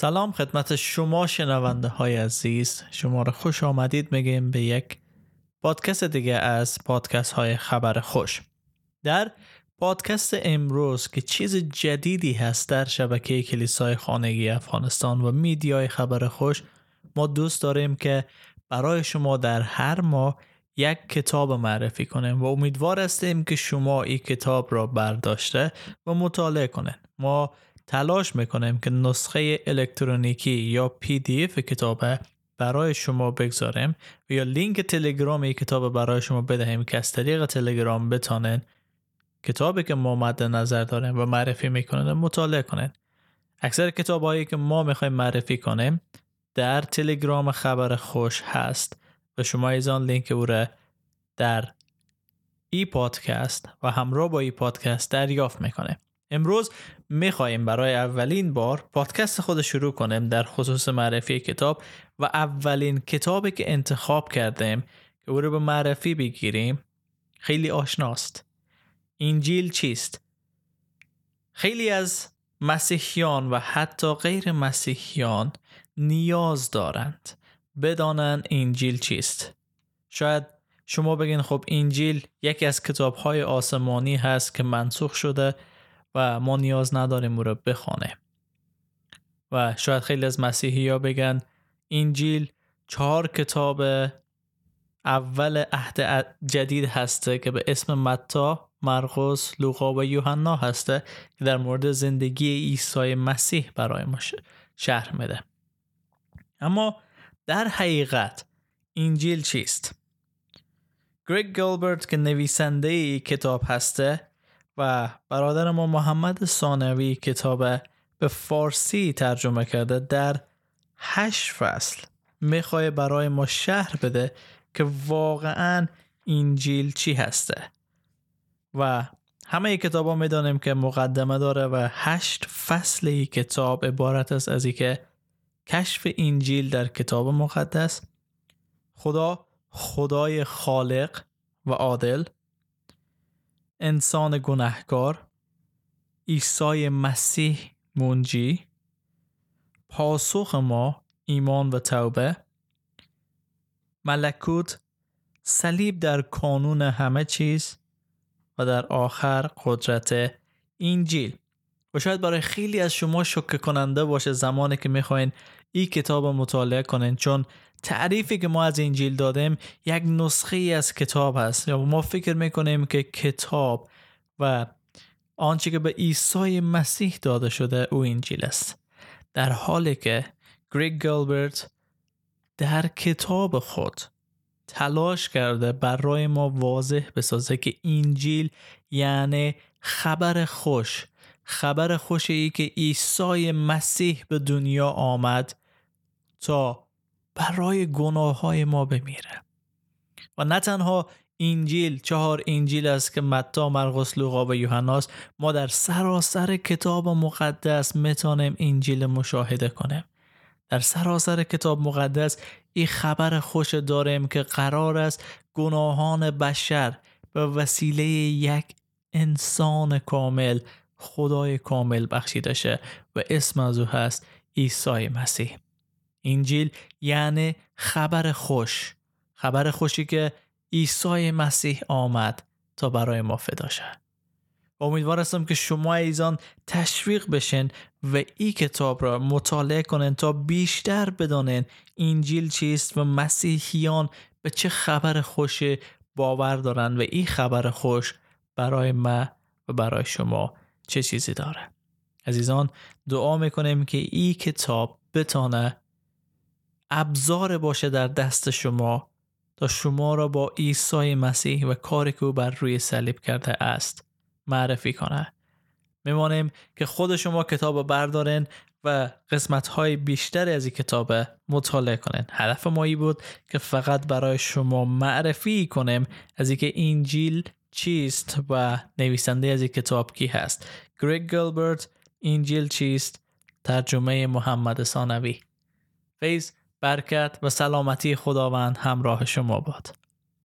سلام خدمت شما شنونده های عزیز. شما را خوش آمدید میگیم به یک پادکست دیگه از پادکست های خبر خوش. در پادکست امروز که چیز جدیدی هست در شبکه کلیسای خانگی افغانستان و میدیای خبر خوش ما دوست داریم که برای شما در هر ماه یک کتاب معرفی کنیم و امیدوار هستیم که شما این کتاب را برداشته و مطالعه کنین. ما تلاش می‌کنیم که نسخه الکترونیکی یا PDF کتاب برای شما بگذاریم و یا لینک تلگرام این کتاب برای شما بدهیم که از طریق تلگرام بتانین کتابی که ما مد نظر داریم و معرفی می‌کنن مطالعه کنین. اکثر کتاب هایی که ما می‌خوایم معرفی کنیم در تلگرام خبر خوش هست و شما آسان لینک او را در ای پادکست و همراه با ای پادکست دریافت می‌کنه امروز می‌خواهیم برای اولین بار پادکست خود شروع کنیم در خصوص معرفی کتاب و اولین کتابی که انتخاب کردیم که او رو به معرفی بگیریم خیلی آشناست. انجیل چیست؟ خیلی از مسیحیان و حتی غیر مسیحیان نیاز دارند بدانند انجیل چیست. شاید شما بگین خب انجیل یکی از کتاب آسمانی هست که منسوخ شده. و ما نیاز نداریم او را و شاید خیلی از مسیحی ها بگن انجیل چهار کتاب اول عهد جدید هسته که به اسم متا، مرقس، لوقا و یوحنا هسته که در مورد زندگی عیسی مسیح برای ما شرح میده اما در حقیقت انجیل چیست؟ گریگ گلبرت که نویسنده ای کتاب هسته و برادر ما محمد ثانوی کتاب به فارسی ترجمه کرده در هشت فصل. می‌خوای برای ما شهر بده که واقعا انجیل چی هسته. و همه کتاب ها می‌دانیم که مقدمه داره و هشت فصل ای کتاب عبارت است از که کشف انجیل در کتاب مقدس خدا خدای خالق و عادل انسان گناهکار عیسی مسیح منجی پاسخ ما ایمان و توبه ملکوت صلیب در کانون همه چیز و در آخر قدرت انجیل. و شاید برای خیلی از شما شکه کننده باشه زمانی که می‌خواین این کتاب مطالعه کنین چون تعریفی که ما از انجیل دادیم یک نسخه ای از کتاب هست. یا ما فکر می‌کنیم که کتاب و آنچه که به عیسی مسیح داده شده او انجیل است. در حالی که گریگ گلبرت در کتاب خود تلاش کرده برای ما واضح بسازه که انجیل یعنی خبر خوش خبر خوش ای که عیسی مسیح به دنیا آمد تا برای گناه های ما بمیره. و نه تنها انجیل چهار انجیل است که متا مرقس لوقا و یوحناست ما در سراسر کتاب مقدس می‌تونیم انجیل مشاهده کنیم. در سراسر کتاب مقدس این خبر خوش داریم که قرار است گناهان بشر به وسیله یک انسان کامل خدای کامل بخشیده شه و اسم از او هست عیسی مسیح. انجیل یعنی خبر خوش. خبر خوشی که عیسی مسیح آمد تا برای ما فدا شد امیدوار هستم که شما ایزان تشویق بشن و این کتاب را مطالعه کنن تا بیشتر بدانن انجیل چیست و مسیحیان به چه خبر خوش باور دارن و این خبر خوش برای ما و برای شما چه چیزی داره. عزیزان دعا می‌کنیم که این کتاب بتانه ابزار باشه در دست شما تا شما را با عیسی مسیح و کاری که او بر روی صلیب کرده است معرفی کنه. میمانیم که خود شما کتاب بردارین و قسمت های بیشتر از این کتاب مطالعه کنین. هدف ما ای بود که فقط برای شما معرفی کنیم از اینکه انجیل چیست و نویسنده از این کتاب کی هست؟ گریگ گلبرت انجیل چیست؟ ترجمه محمد ثانوی. فیض برکت و سلامتی خداوند همراه شما باد.